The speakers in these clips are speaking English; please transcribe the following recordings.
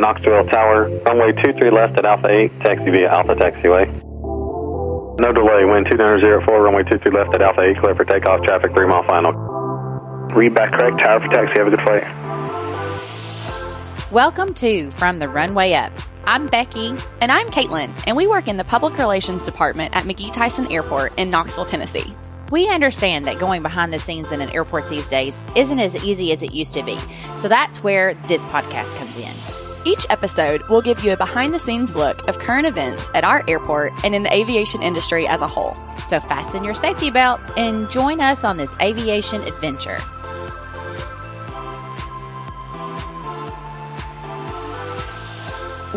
Knoxville Tower, runway 23 left at Alpha 8, taxi via Alpha Taxiway. No delay, wind 2904, runway 23 left at Alpha 8, clear for takeoff, traffic 3 mile final. Read back correct, tower for taxi, have a good flight. Welcome to From the Runway Up. I'm Becky. And I'm Caitlin, and we work in the Public Relations Department at McGhee Tyson Airport in Knoxville, Tennessee. We understand that going behind the scenes in an airport these days isn't as easy as it used to be. So that's where this podcast comes in. Each episode will give you a behind the scenes look of current events at our airport and in the aviation industry as a whole. So fasten your safety belts and join us on this aviation adventure.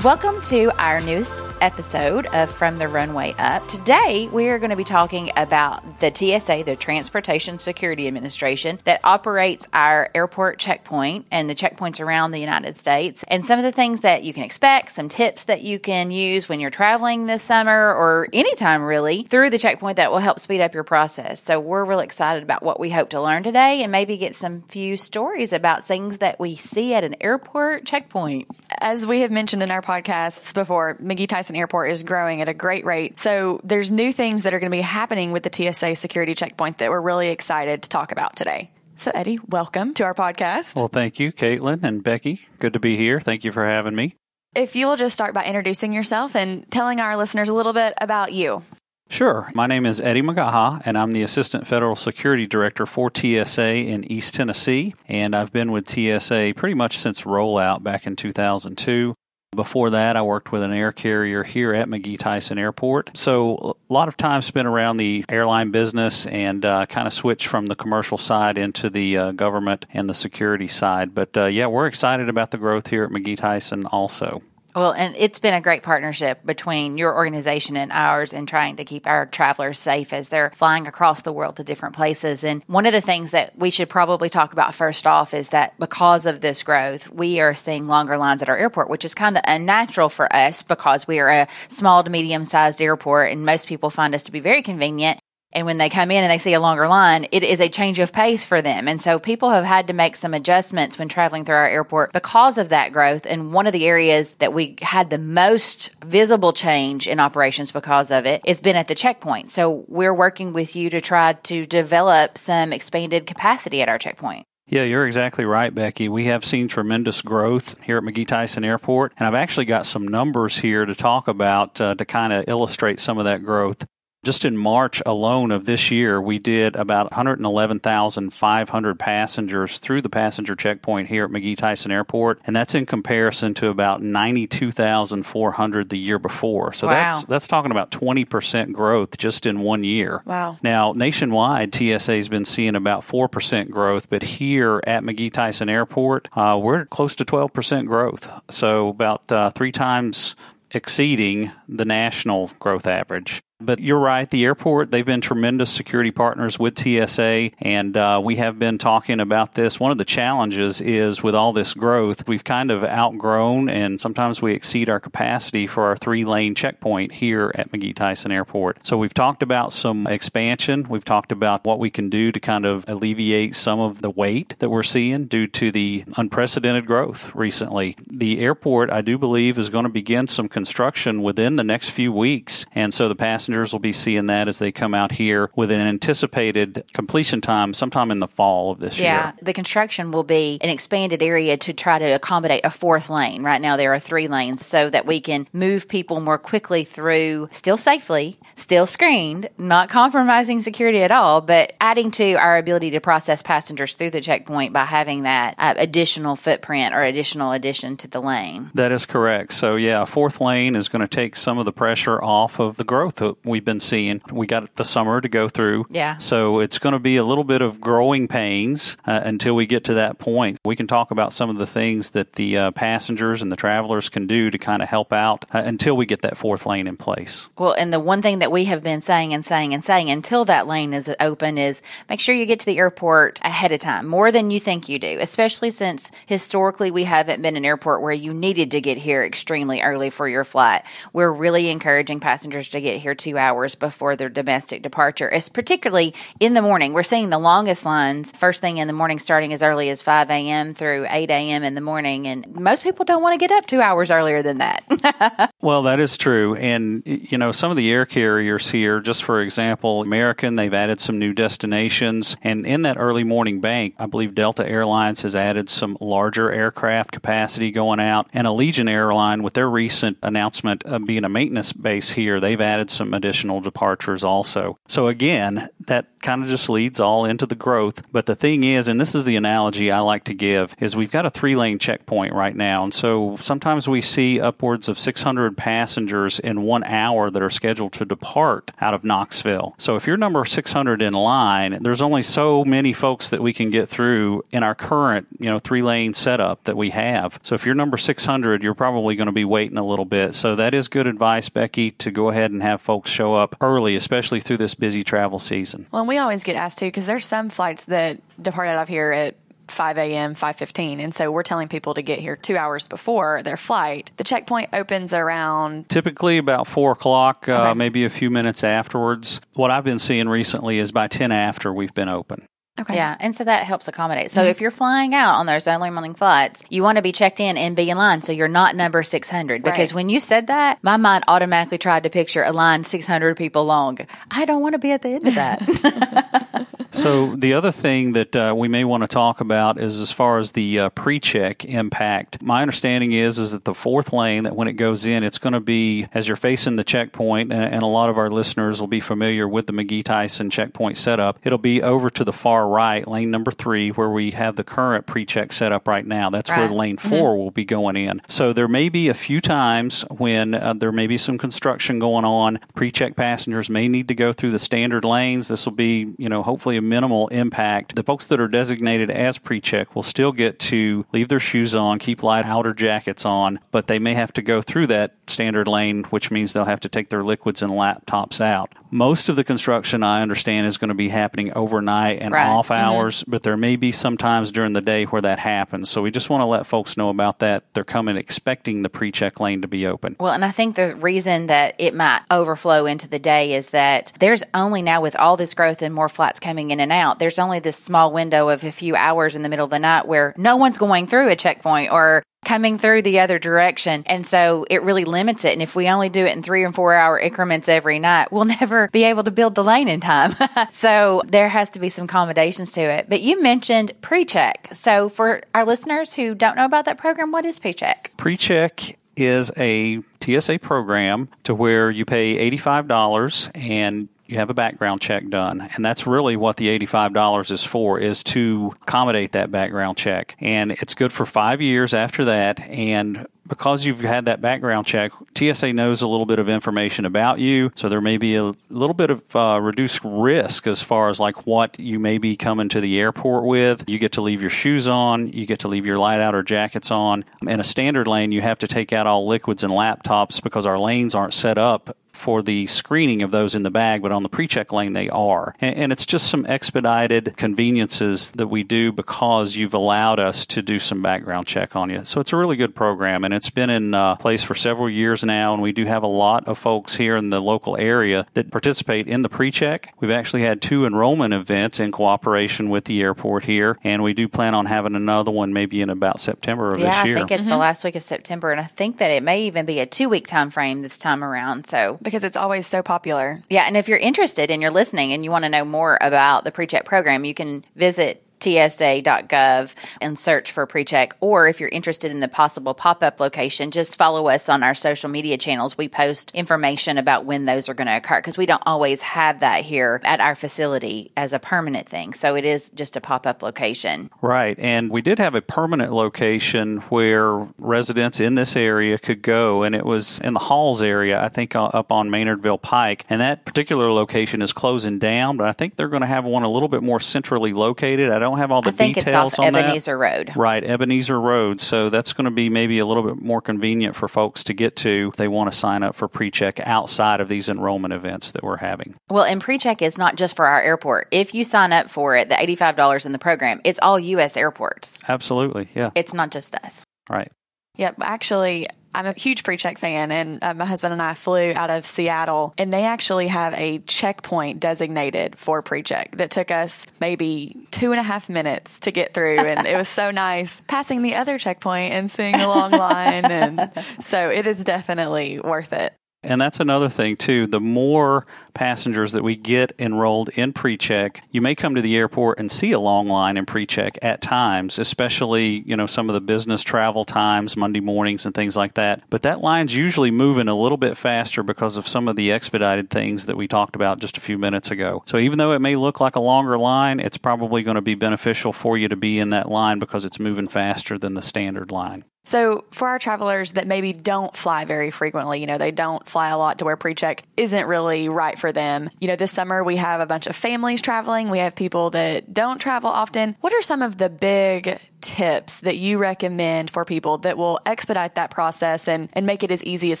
Welcome to our newest episode of From the Runway Up. Today, we are going to be talking about the TSA, the Transportation Security Administration, that operates our airport checkpoint and the checkpoints around the United States, and some of the things that you can expect, some tips that you can use when you're traveling this summer or anytime really through the checkpoint that will help speed up your process. So, we're really excited about what we hope to learn today and maybe get some few stories about things that we see at an airport checkpoint. As we have mentioned in our podcasts before, McGhee Tyson Airport is growing at a great rate. So there's new things that are going to be happening with the TSA security checkpoint that we're really excited to talk about today. So, Eddie, welcome to our podcast. Well, thank you, Caitlin and Becky. Good to be here. Thank you for having me. If you will just start by introducing yourself and telling our listeners a little bit about you. Sure. My name is Eddie Magaha, and I'm the Assistant Federal Security Director for TSA in East Tennessee. And I've been with TSA pretty much since rollout back in 2002. Before that, I worked with an air carrier here at McGhee Tyson Airport. So, a lot of time spent around the airline business and uh, kind of switched from the commercial side into the uh, government and the security side. But uh, yeah, we're excited about the growth here at McGhee Tyson also. Well, and it's been a great partnership between your organization and ours in trying to keep our travelers safe as they're flying across the world to different places. And one of the things that we should probably talk about first off is that because of this growth, we are seeing longer lines at our airport, which is kind of unnatural for us because we are a small to medium sized airport and most people find us to be very convenient. And when they come in and they see a longer line, it is a change of pace for them. And so people have had to make some adjustments when traveling through our airport because of that growth. And one of the areas that we had the most visible change in operations because of it has been at the checkpoint. So we're working with you to try to develop some expanded capacity at our checkpoint. Yeah, you're exactly right, Becky. We have seen tremendous growth here at McGhee Tyson Airport, and I've actually got some numbers here to talk about uh, to kind of illustrate some of that growth. Just in March alone of this year, we did about 111,500 passengers through the passenger checkpoint here at McGhee Tyson Airport, and that's in comparison to about 92,400 the year before. So wow. that's that's talking about 20% growth just in one year. Wow. Now, nationwide, TSA has been seeing about 4% growth, but here at McGhee Tyson Airport, uh, we're close to 12% growth. So about uh, three times exceeding the national growth average. But you're right, the airport, they've been tremendous security partners with TSA, and uh, we have been talking about this. One of the challenges is with all this growth, we've kind of outgrown and sometimes we exceed our capacity for our three lane checkpoint here at McGhee Tyson Airport. So we've talked about some expansion. We've talked about what we can do to kind of alleviate some of the weight that we're seeing due to the unprecedented growth recently. The airport, I do believe, is going to begin some construction within the next few weeks, and so the passengers passengers will be seeing that as they come out here with an anticipated completion time sometime in the fall of this yeah, year. Yeah, the construction will be an expanded area to try to accommodate a fourth lane. Right now, there are three lanes so that we can move people more quickly through, still safely, still screened, not compromising security at all, but adding to our ability to process passengers through the checkpoint by having that uh, additional footprint or additional addition to the lane. That is correct. So, yeah, a fourth lane is going to take some of the pressure off of the growth that we've been seeing. We got the summer to go through. Yeah. So, it's going to be a little bit of growing pains uh, until we get to that point. We can talk about some of the things that the uh, passengers and the travelers can do to kind of help out uh, until we get that fourth lane in place. Well, and the one thing that we have been saying and saying and saying until that lane is open is make sure you get to the airport ahead of time, more than you think you do, especially since historically we haven't been an airport where you needed to get here extremely early for your flight. We're really encouraging passengers to get here two two hours before their domestic departure. It's particularly in the morning. We're seeing the longest lines first thing in the morning, starting as early as 5 a.m. through 8 a.m. in the morning. And most people don't want to get up two hours earlier than that. well, that is true. And, you know, some of the air carriers here, just for example, American, they've added some new destinations. And in that early morning bank, I believe Delta Airlines has added some larger aircraft capacity going out. And Allegiant Airline, with their recent announcement of being a maintenance base here, they've added some additional departures also. So again, that kind of just leads all into the growth. But the thing is, and this is the analogy I like to give, is we've got a three lane checkpoint right now. And so sometimes we see upwards of 600 passengers in one hour that are scheduled to depart out of Knoxville. So if you're number 600 in line, there's only so many folks that we can get through in our current, you know, three lane setup that we have. So if you're number 600, you're probably going to be waiting a little bit. So that is good advice, Becky, to go ahead and have folks show up early, especially through this busy travel season. Well, we always get asked too because there's some flights that depart out of here at 5 a.m., 5.15. And so we're telling people to get here two hours before their flight. The checkpoint opens around... Typically about 4 o'clock, uh, okay. uh, maybe a few minutes afterwards. What I've been seeing recently is by 10 after we've been open. Okay. Yeah, and so that helps accommodate. So mm-hmm. if you're flying out on those early morning flights, you want to be checked in and be in line so you're not number 600 because right. when you said that, my mind automatically tried to picture a line 600 people long. I don't want to be at the end of that. So the other thing that uh, we may want to talk about is as far as the uh, pre-check impact. My understanding is is that the fourth lane that when it goes in, it's going to be as you're facing the checkpoint, and, and a lot of our listeners will be familiar with the McGhee Tyson checkpoint setup. It'll be over to the far right, lane number three, where we have the current pre-check setup right now. That's right. where lane mm-hmm. 4 mm-hmm. will be going in. So there may be a few times when uh, there may be some construction going on. Pre-check passengers may need to go through the standard lanes. This will be, you know, hopefully minimal impact. The folks that are designated as pre check will still get to leave their shoes on, keep light outer jackets on, but they may have to go through that standard lane, which means they'll have to take their liquids and laptops out. Most of the construction, I understand, is going to be happening overnight and right. off mm-hmm. hours, mm-hmm. but there may be some times during the day where that happens. So we just want to let folks know about that. They're coming expecting the pre check lane to be open. Well, and I think the reason that it might overflow into the day is that there's only now, with all this growth and more flights coming in and out, there's only this small window of a few hours in the middle of the night where no one's going through a checkpoint or coming through the other direction. And so it really limits it. And if we only do it in three and four hour increments every night, we'll never be able to build the lane in time. so there has to be some accommodations to it. But you mentioned pre check. So for our listeners who don't know about that program, what is pre check? Pre check is a TSA program to where you pay $85 and you have a background check done. And that's really what the $85 is for is to accommodate that background check. And it's good for five years after that. And because you've had that background check, TSA knows a little bit of information about you, so there may be a little bit of uh, reduced risk as far as like what you may be coming to the airport with. You get to leave your shoes on, you get to leave your light outer jackets on. In a standard lane, you have to take out all liquids and laptops because our lanes aren't set up for the screening of those in the bag, but on the pre-check lane they are. And, and, it's just some expedited conveniences that we do because you've allowed us to do some background check on you. So it's a really good program, and it's been in uh, place for several years now. And we do have a lot of folks here in the local area that participate in the pre-check. We've actually had two enrollment events in cooperation with the airport here, and we do plan on having another one maybe in about September of yeah, this year. I think it's mm-hmm. the last week of September, and I think that it may even be a two-week time frame this time around. So because it's always so popular. Yeah, and if you're interested and you're listening and you want to know more about the PreCheck program, you can visit tsa.gov and search for PreCheck. Or if you're interested in the possible pop up location, just follow us on our social media channels. We post information about when those are going to occur because we don't always have that here at our facility as a permanent thing. So it is just a pop up location. Right. And we did have a permanent location where residents in this area could go, and it was in the Halls area, I think uh, up on Maynardville Pike. And that particular location is closing down, but I think they're going to have one a little bit more centrally located. I don't don't have all the I think details it's off on Ebenezer that. Road. Right, Ebenezer Road. So that's going to be maybe a little bit more convenient for folks to get to if they want to sign up for pre-check outside of these enrollment events that we're having. Well, and pre-check is not just for our airport. If you sign up for it, the $85 in the program, it's all U.S. airports. Absolutely, yeah. It's not just us. Right. Yep. Actually, I'm a huge pre-check fan, and uh, my husband and I flew out of Seattle, and they actually have a checkpoint designated for pre-check that took us maybe two and a half minutes to get through, and it was so nice passing the other checkpoint and seeing a long line, and so it is definitely worth it. And that's another thing, too. The more passengers that we get enrolled in pre check, you may come to the airport and see a long line in pre check at times, especially, you know, some of the business travel times, Monday mornings and things like that. But that line's usually moving a little bit faster because of some of the expedited things that we talked about just a few minutes ago. So even though it may look like a longer line, it's probably going to be beneficial for you to be in that line because it's moving faster than the standard line. So, for our travelers that maybe don't fly very frequently, you know, they don't fly a lot to where pre check isn't really right for them. You know, this summer we have a bunch of families traveling, we have people that don't travel often. What are some of the big tips that you recommend for people that will expedite that process and, and make it as easy as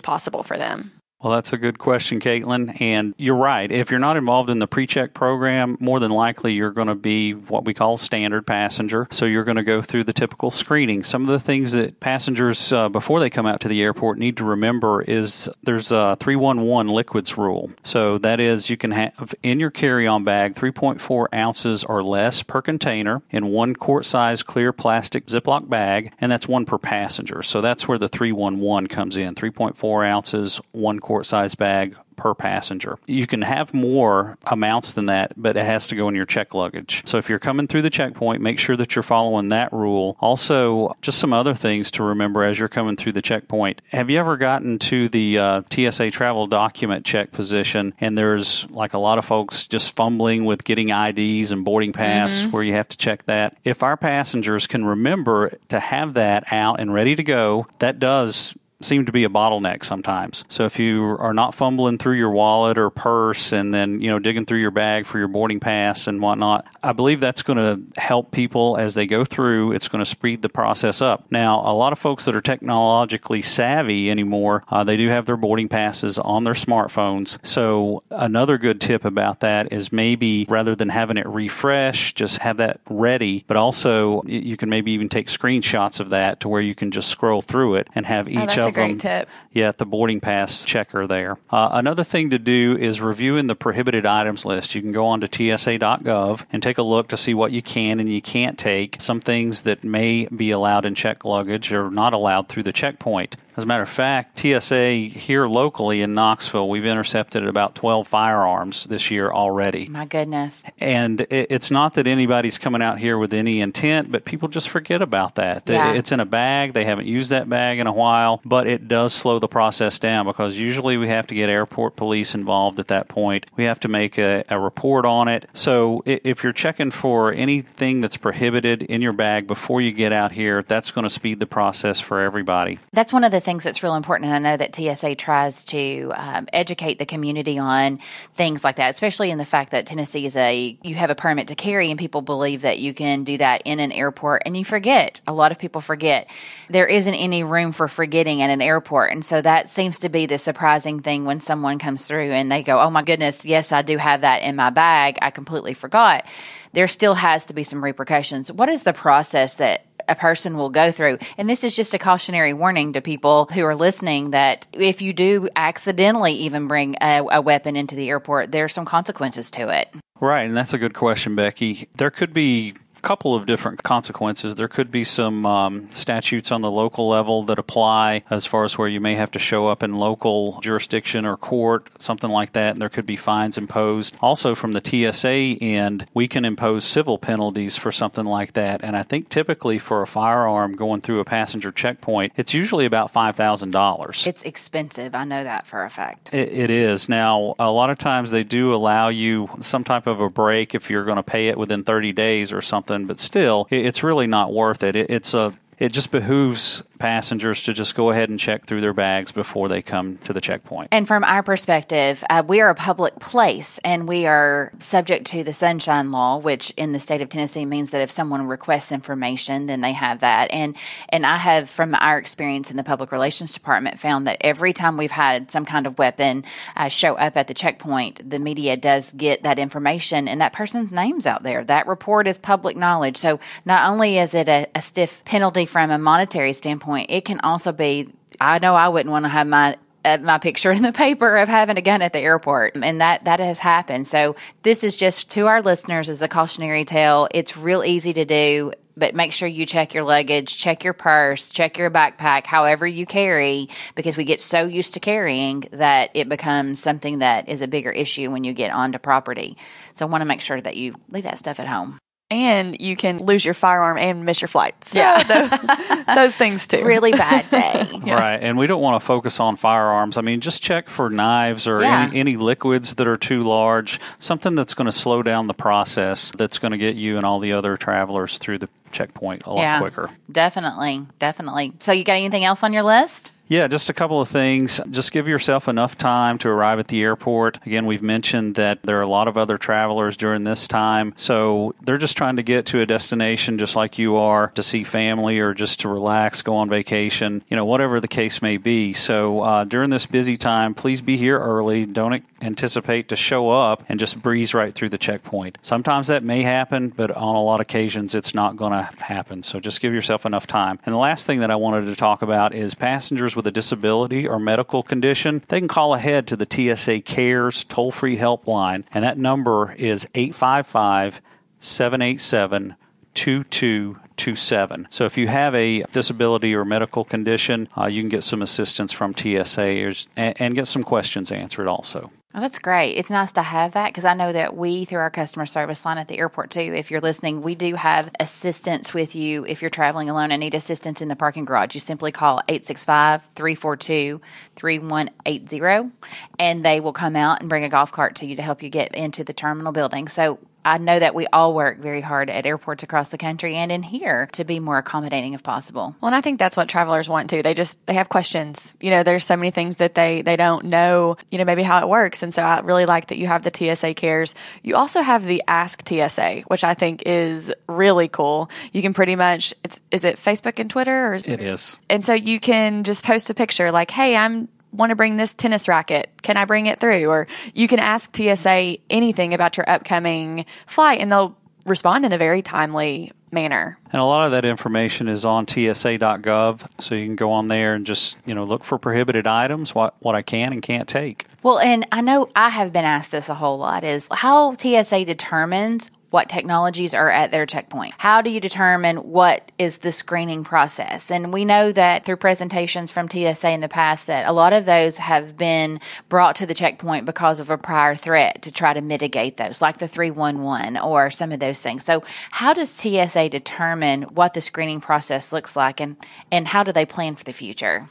possible for them? Well, that's a good question, Caitlin. And you're right. If you're not involved in the pre check program, more than likely you're going to be what we call standard passenger. So you're going to go through the typical screening. Some of the things that passengers, uh, before they come out to the airport, need to remember is there's a 311 liquids rule. So that is you can have in your carry on bag 3.4 ounces or less per container in one quart size clear plastic Ziploc bag, and that's one per passenger. So that's where the 311 comes in 3.4 ounces, one quart quart size bag per passenger. You can have more amounts than that, but it has to go in your check luggage. So if you're coming through the checkpoint, make sure that you're following that rule. Also, just some other things to remember as you're coming through the checkpoint. Have you ever gotten to the uh, TSA travel document check position and there's like a lot of folks just fumbling with getting IDs and boarding pass mm-hmm. where you have to check that? If our passengers can remember to have that out and ready to go, that does seem to be a bottleneck sometimes. So if you are not fumbling through your wallet or purse and then, you know, digging through your bag for your boarding pass and whatnot, I believe that's going to help people as they go through. It's going to speed the process up. Now, a lot of folks that are technologically savvy anymore, uh, they do have their boarding passes on their smartphones. So another good tip about that is maybe rather than having it refresh, just have that ready, but also you can maybe even take screenshots of that to where you can just scroll through it and have oh, each oh, of great tip. Yeah, the boarding pass checker there. Uh, another thing to do is reviewing the prohibited items list. You can go on to TSA.gov and take a look to see what you can and you can't take. Some things that may be allowed in check luggage are not allowed through the checkpoint. As a matter of fact, TSA here locally in Knoxville, we've intercepted about 12 firearms this year already. My goodness. And it's not that anybody's coming out here with any intent, but people just forget about that. Yeah. It's in a bag. They haven't used that bag in a while, but it does slow the process down because usually we have to get airport police involved at that point. We have to make a, a report on it. So if you're checking for anything that's prohibited in your bag before you get out here, that's going to speed the process for everybody. That's one of the things that's real important. And I know that TSA tries to um, educate the community on things like that, especially in the fact that Tennessee is a, you have a permit to carry and people believe that you can do that in an airport and you forget. A lot of people forget. There isn't any room for forgetting at an airport. And so that seems to be the surprising thing when someone comes through and they go, oh my goodness, yes, I do have that in my bag. I completely forgot. There still has to be some repercussions. What is the process that a person will go through. And this is just a cautionary warning to people who are listening that if you do accidentally even bring a, a weapon into the airport, there's some consequences to it. Right, and that's a good question, Becky. There could be couple of different consequences. There could be some um, statutes on the local level that apply as far as where you may have to show up in local jurisdiction or court, something like that, and there could be fines imposed. Also, from the TSA end, we can impose civil penalties for something like that. And I think typically for a firearm going through a passenger checkpoint, it's usually about $5,000. It's expensive. I know that for a fact. It, it is. Now, a lot of times they do allow you some type of a break if you're going to pay it within 30 days or something something, but still, it's really not worth it. It's a it just behooves passengers to just go ahead and check through their bags before they come to the checkpoint. And from our perspective, uh, we are a public place and we are subject to the Sunshine Law, which in the state of Tennessee means that if someone requests information, then they have that. And and I have, from our experience in the public relations department, found that every time we've had some kind of weapon uh, show up at the checkpoint, the media does get that information and that person's name's out there. That report is public knowledge. So not only is it a, a stiff penalty from a monetary standpoint, it can also be. I know I wouldn't want to have my uh, my picture in the paper of having a gun at the airport and that that has happened. So this is just to our listeners as a cautionary tale. It's real easy to do but make sure you check your luggage check your purse check your backpack however you carry because we get so used to carrying that it becomes something that is a bigger issue when you get onto property. So i want to make sure that you leave that stuff at home and you can lose your firearm and miss your flight. So Yeah. tho- those things too. really bad day Right, and we don't want to focus on firearms. I mean, just check for knives or Yeah. any, any liquids that are too large, something that's going to slow down the process, that's going to get you and all the other travelers through the checkpoint a lot yeah quicker. definitely definitely so you got anything else on your list Yeah, just a couple of things. Just give yourself enough time to arrive at the airport. Again, we've mentioned that there are a lot of other travelers during this time. So they're just trying to get to a destination just like you are to see family or just to relax, go on vacation, you know, whatever the case may be. So uh, during this busy time, please be here early. Don't anticipate to show up and just breeze right through the checkpoint. Sometimes that may happen, but on a lot of occasions, it's not going to happen. So just give yourself enough time. And the last thing that I wanted to talk about is passengers with a disability or medical condition. They can call ahead to the TSA Cares toll free helpline, and that number is 855 787 2227. So if you have a disability or medical condition, uh, you can get some assistance from TSA and, and get some questions answered also. Oh, that's great. It's nice to have that because I know that we, through our customer service line at the airport, too, if you're listening, we do have assistance with you if you're traveling alone and need assistance in the parking garage. You simply call 865 342 3180 and they will come out and bring a golf cart to you to help you get into the terminal building. So I know that we all work very hard at airports across the country and in here to be more accommodating if possible. Well, and I think that's what travelers want too. They just they have questions. You know, there's so many things that they they don't know. You know, maybe how it works. And so I really like that you have the TSA Cares. You also have the Ask TSA, which I think is really cool. You can pretty much it's is it Facebook and Twitter or is, It is. and so you can just post a picture like, "Hey, I'm want to bring this tennis racket. Can I bring it through?" Or you can ask TSA anything about your upcoming flight and they'll respond in a very timely manner. And a lot of that information is on TSA.gov, so you can go on there and just you know look for prohibited items, what what I can and can't take. Well, and I know I have been asked this a whole lot is how TSA determines what technologies are at their checkpoint. How do you determine what is the screening process? And we know that through presentations from TSA in the past that a lot of those have been brought to the checkpoint because of a prior threat to try to mitigate those, like the 311 or some of those things. So, how does TSA determine what the screening process looks like and, and how do they plan for the future?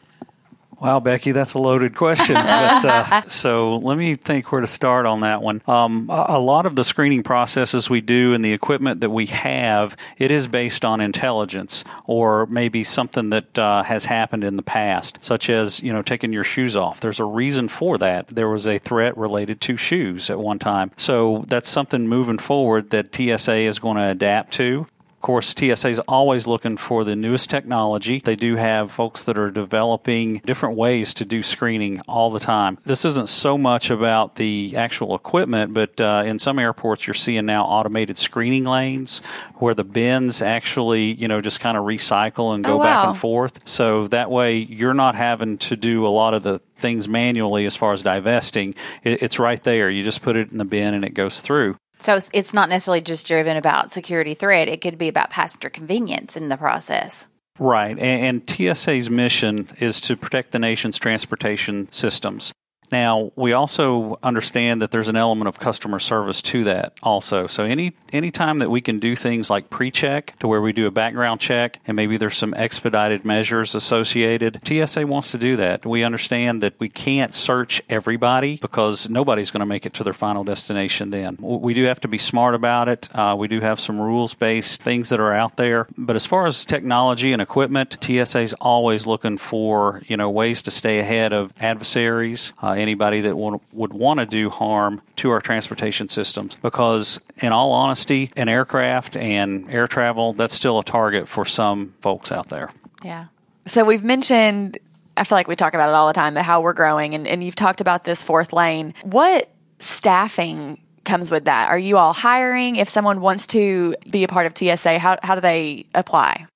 Wow, Becky, that's a loaded question. but, uh, so let me think where to start on that one. Um, a, lot of the screening processes we do and the equipment that we have, it is based on intelligence or maybe something that uh, has happened in the past, such as you know taking your shoes off. There's a reason for that. There was a threat related to shoes at one time, so that's something moving forward that TSA is going to adapt to. Of course, TSA is always looking for the newest technology. They do have folks that are developing different ways to do screening all the time. This isn't so much about the actual equipment, but uh, in some airports, you're seeing now automated screening lanes where the bins actually, you know, just kind of recycle and go Oh, back and forth. So that way, you're not having to do a lot of the things manually as far as divesting. It's right there. You just put it in the bin and it goes through. So it's, not necessarily just driven about security threat. It could be about passenger convenience in the process. Right. And TSA's mission is to protect the nation's transportation systems. Now, we also understand that there's an element of customer service to that also. So any any time that we can do things like pre-check to where we do a background check and maybe there's some expedited measures associated, TSA wants to do that. We understand that we can't search everybody because nobody's going to make it to their final destination then. We do have to be smart about it. Uh, we do have some rules-based things that are out there. But as far as technology and equipment, TSA's always looking for, you know, ways to stay ahead of adversaries, uh, anybody that would, want to do harm to our transportation systems. Because, in all honesty, an aircraft and air travel, that's still a target for some folks out there. Yeah. So we've mentioned, I feel like we talk about it all the time, how we're growing, and, and you've talked about this fourth lane. What staffing comes with that? Are you all hiring? If someone wants to be a part of TSA, how, how do they apply?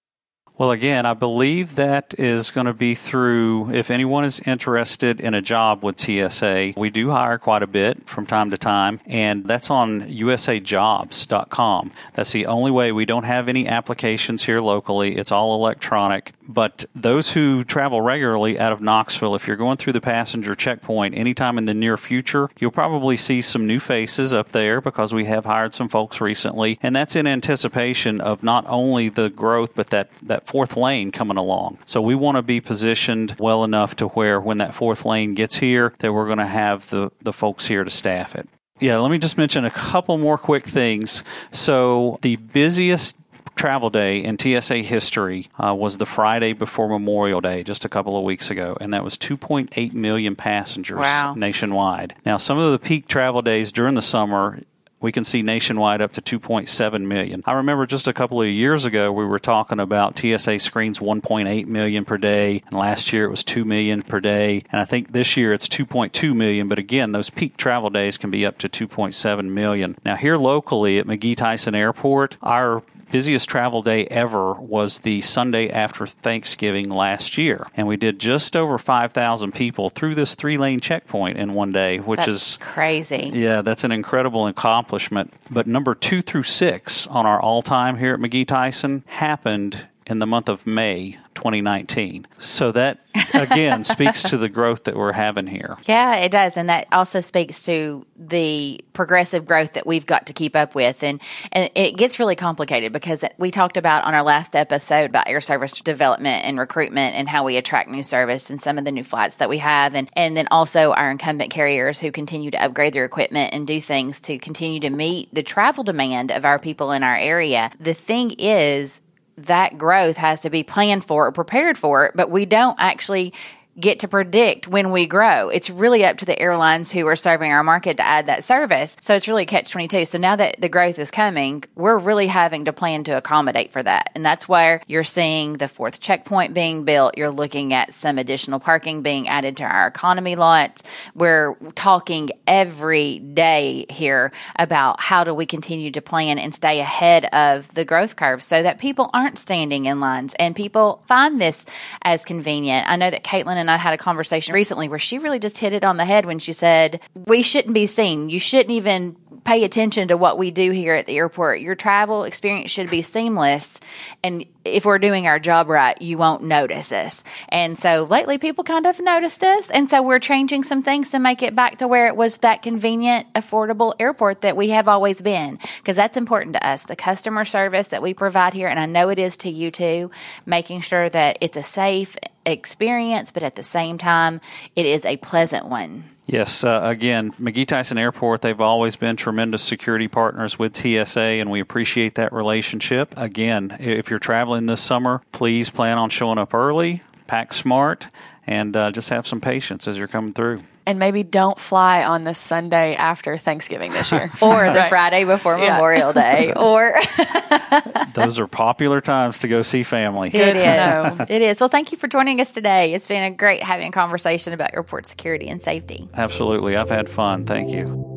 Well, again, I believe that is going to be through if anyone is interested in a job with TSA. We do hire quite a bit from time to time, and that's on usajobs.com. That's the only way. We don't have any applications here locally, it's all electronic. But those who travel regularly out of Knoxville, if you're going through the passenger checkpoint anytime in the near future, you'll probably see some new faces up there because we have hired some folks recently. And that's in anticipation of not only the growth, but that, that fourth lane coming along. So we want to be positioned well enough to where when that fourth lane gets here, that we're going to have the, the folks here to staff it. Yeah, let me just mention a couple more quick things. So the busiest travel day in TSA history uh, was the Friday before Memorial Day, just a couple of weeks ago, and that was 2.8 million passengers wow. nationwide. Now, some of the peak travel days during the summer we can see nationwide up to 2.7 million. I remember just a couple of years ago we were talking about TSA screens 1.8 million per day, and last year it was 2 million per day, and I think this year it's 2.2 million. But again, those peak travel days can be up to 2.7 million. Now here locally at McGhee Tyson Airport, our busiest travel day ever was the Sunday after Thanksgiving last year. And we did just over 5,000 people through this three lane checkpoint in one day, which that's is crazy. Yeah, that's an incredible accomplishment. But number two through six on our all time here at McGhee Tyson happened in the month of May 2019. So that again speaks to the growth that we're having here. Yeah, it does, and that also speaks to the progressive growth that we've got to keep up with, and and it gets really complicated because we talked about on our last episode about air service development and recruitment and how we attract new service and some of the new flights that we have, and and then also our incumbent carriers who continue to upgrade their equipment and do things to continue to meet the travel demand of our people in our area. The thing is that growth has to be planned for or prepared for, it, but we don't actually get to predict when we grow. It's really up to the airlines who are serving our market to add that service. So it's really catch 22. So now that the growth is coming, we're really having to plan to accommodate for that. And that's where you're seeing the fourth checkpoint being built. You're looking at some additional parking being added to our economy lots. We're talking every day here about how do we continue to plan and stay ahead of the growth curve so that people aren't standing in lines and people find this as convenient. I know that Caitlin and and I had a conversation recently where she really just hit it on the head when she said, We shouldn't be seen. You shouldn't even pay attention to what we do here at the airport. Your travel experience should be seamless. And if we're doing our job right, you won't notice us. And so lately people kind of noticed us. And so we're changing some things to make it back to where it was that convenient, affordable airport that we have always been. Because that's important to us. The customer service that we provide here, and I know it is to you too, making sure that it's a safe experience, but at the same time, it is a pleasant one. Yes, uh, again, McGhee Tyson Airport, they've always been tremendous security partners with TSA, and we appreciate that relationship. Again, if you're traveling this summer, please plan on showing up early, pack smart, and uh, just have some patience as you're coming through. And maybe don't fly on the Sunday after Thanksgiving this year. or the right. Friday before yeah. Memorial Day. Or Those are popular times to go see family. It is. it is. Well, thank you for joining us today. It's been a great having a conversation about airport security and safety. Absolutely. I've had fun. Thank you.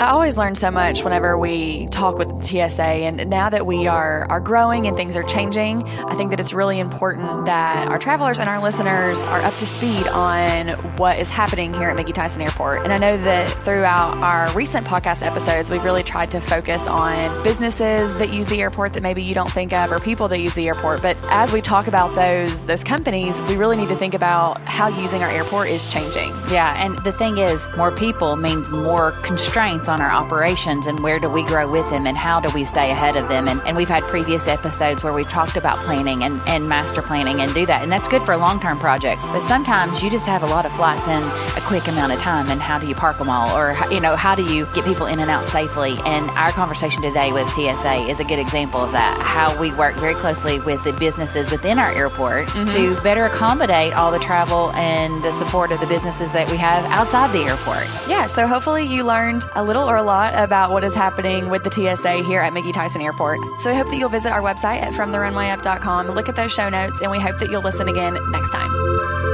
I always learn so much whenever we talk with TSA, and now that we are are growing and things are changing, I think that it's really important that our travelers and our listeners are up to speed on what is happening here at McGhee Tyson Airport. And I know that throughout our recent podcast episodes, we've really tried to focus on businesses that use the airport that maybe you don't think of, or people that use the airport. But as we talk about those those companies, we really need to think about how using our airport is changing. Yeah, and the thing is, more people means more constraints on our operations and where do we grow with them and how do we stay ahead of them. And, and we've had previous episodes where we've talked about planning and, and master planning and do that. And that's good for long term projects. But sometimes you just have a lot of flights in a quick amount of time. And how do you park them all? Or, you know, how do you get people in and out safely? And our conversation today with TSA is a good example of that. How we work very closely with the businesses within our airport mm-hmm. to better accommodate all the travel and the support of the businesses that we have outside the airport. Yeah. So hopefully you learned a little little or a lot about what is happening with the TSA here at McGhee Tyson Airport. So we hope that you'll visit our website at FromTheRunwayUp.com, look at those show notes, and we hope that you'll listen again next time.